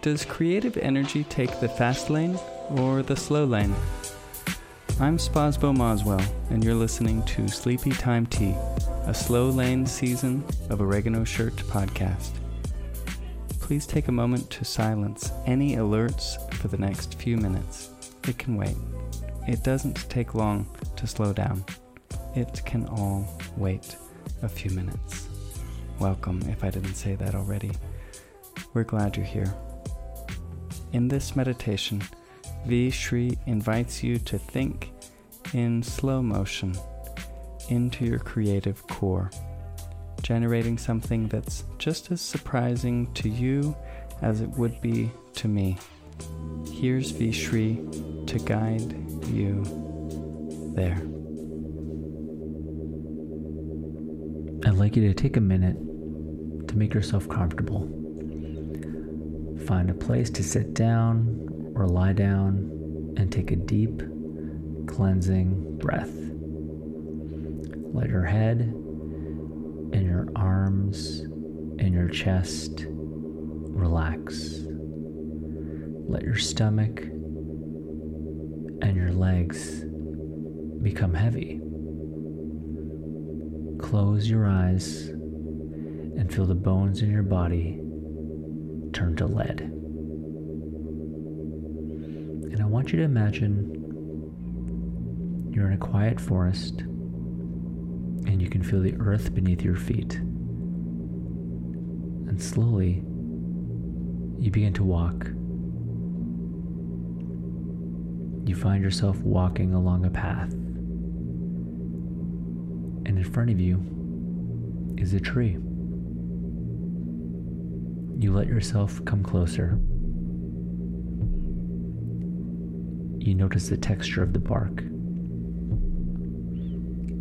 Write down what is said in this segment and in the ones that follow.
Does creative energy take the fast lane or the slow lane? I'm Spasbo Moswell, and you're listening to Sleepy Time Tea, a slow lane season of Oregano Shirt podcast. Please take a moment to silence any alerts for the next few minutes. It can wait. It doesn't take long to slow down. It can all wait a few minutes. Welcome, if I didn't say that already. We're glad you're here. In this meditation, V. Shri invites you to think in slow motion into your creative core, generating something that's just as surprising to you as it would be to me. Here's V. Shri to guide you there. I'd like you to take a minute to make yourself comfortable. Find a place to sit down or lie down and take a deep, cleansing breath. Let your head and your arms and your chest relax. Let your stomach and your legs become heavy. Close your eyes and feel the bones in your body turn to lead. And I want you to imagine you're in a quiet forest and you can feel the earth beneath your feet. And slowly, you begin to walk. You find yourself walking along a path. And in front of you is a tree. You let yourself come closer. You notice the texture of the bark.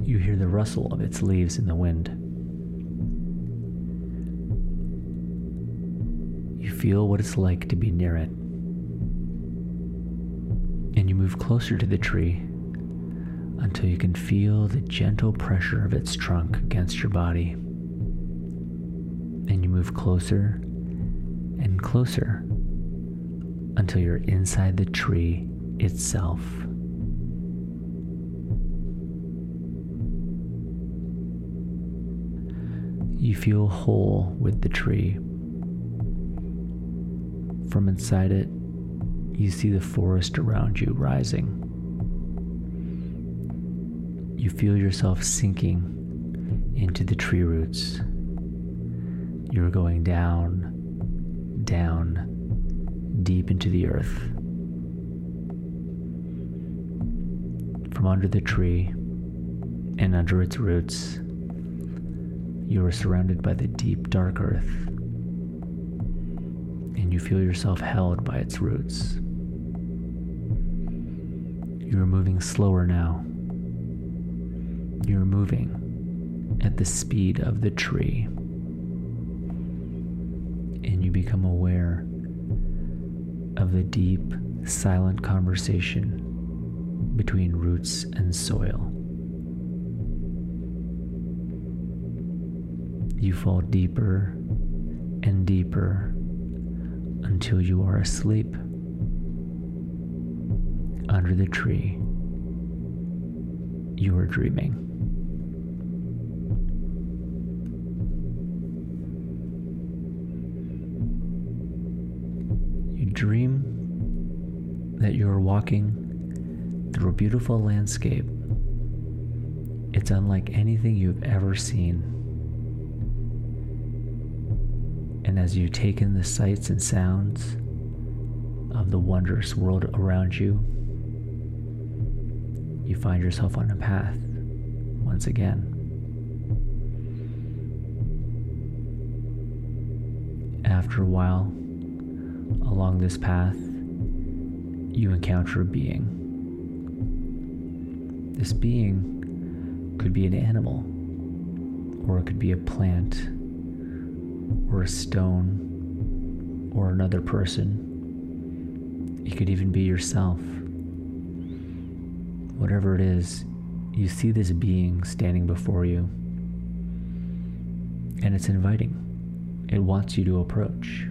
You hear the rustle of its leaves in the wind. You feel what it's like to be near it. And you move closer to the tree until you can feel the gentle pressure of its trunk against your body. And you move closer and closer until you're inside the tree itself. You feel whole with the tree. From inside it, you see the forest around you rising. You feel yourself sinking into the tree roots. You're going down down deep into the earth. From under the tree and under its roots, you are surrounded by the deep, dark earth, and you feel yourself held by its roots. You are moving slower now. You are moving at the speed of the tree you become aware of the deep, silent conversation between roots and soil. You fall deeper and deeper until you are asleep under the tree. You are dreaming. Dream that you are walking through a beautiful landscape. It's unlike anything you've ever seen. And as you take in the sights and sounds of the wondrous world around you, you find yourself on a path once again. After a while, along this path, you encounter a being. This being could be an animal, or it could be a plant, or a stone, or another person. It could even be yourself. Whatever it is, you see this being standing before you, and it's inviting. It wants you to approach.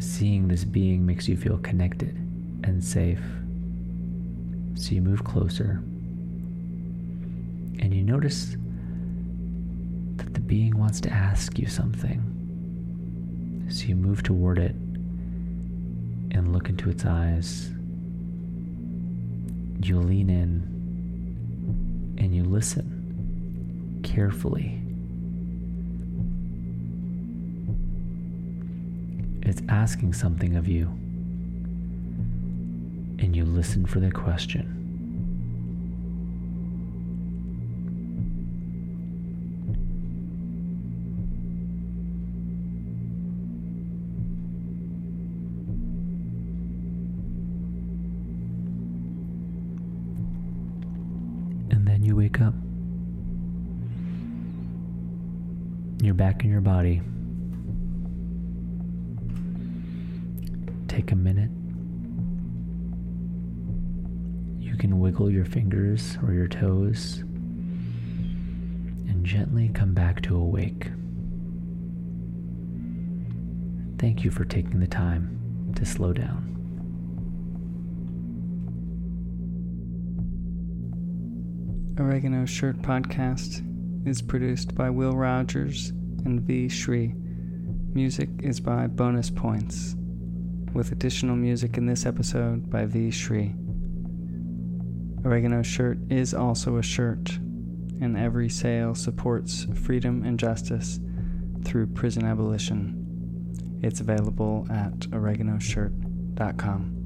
Seeing this being makes you feel connected and safe. So you move closer and you notice that the being wants to ask you something. So you move toward it and look into its eyes. You lean in and you listen carefully. It's asking something of you, and you listen for the question. And then you wake up. You're back in your body. Take a minute. You can wiggle your fingers or your toes and gently come back to awake. Thank you for taking the time to slow down. Oregano Shirt Podcast is produced by Will Rogers and V. Shri. Music is by Bonus Points, with additional music in this episode by V. Shri. Oregano Shirt is also a shirt, and every sale supports freedom and justice through prison abolition. It's available at oreganoshirt.com.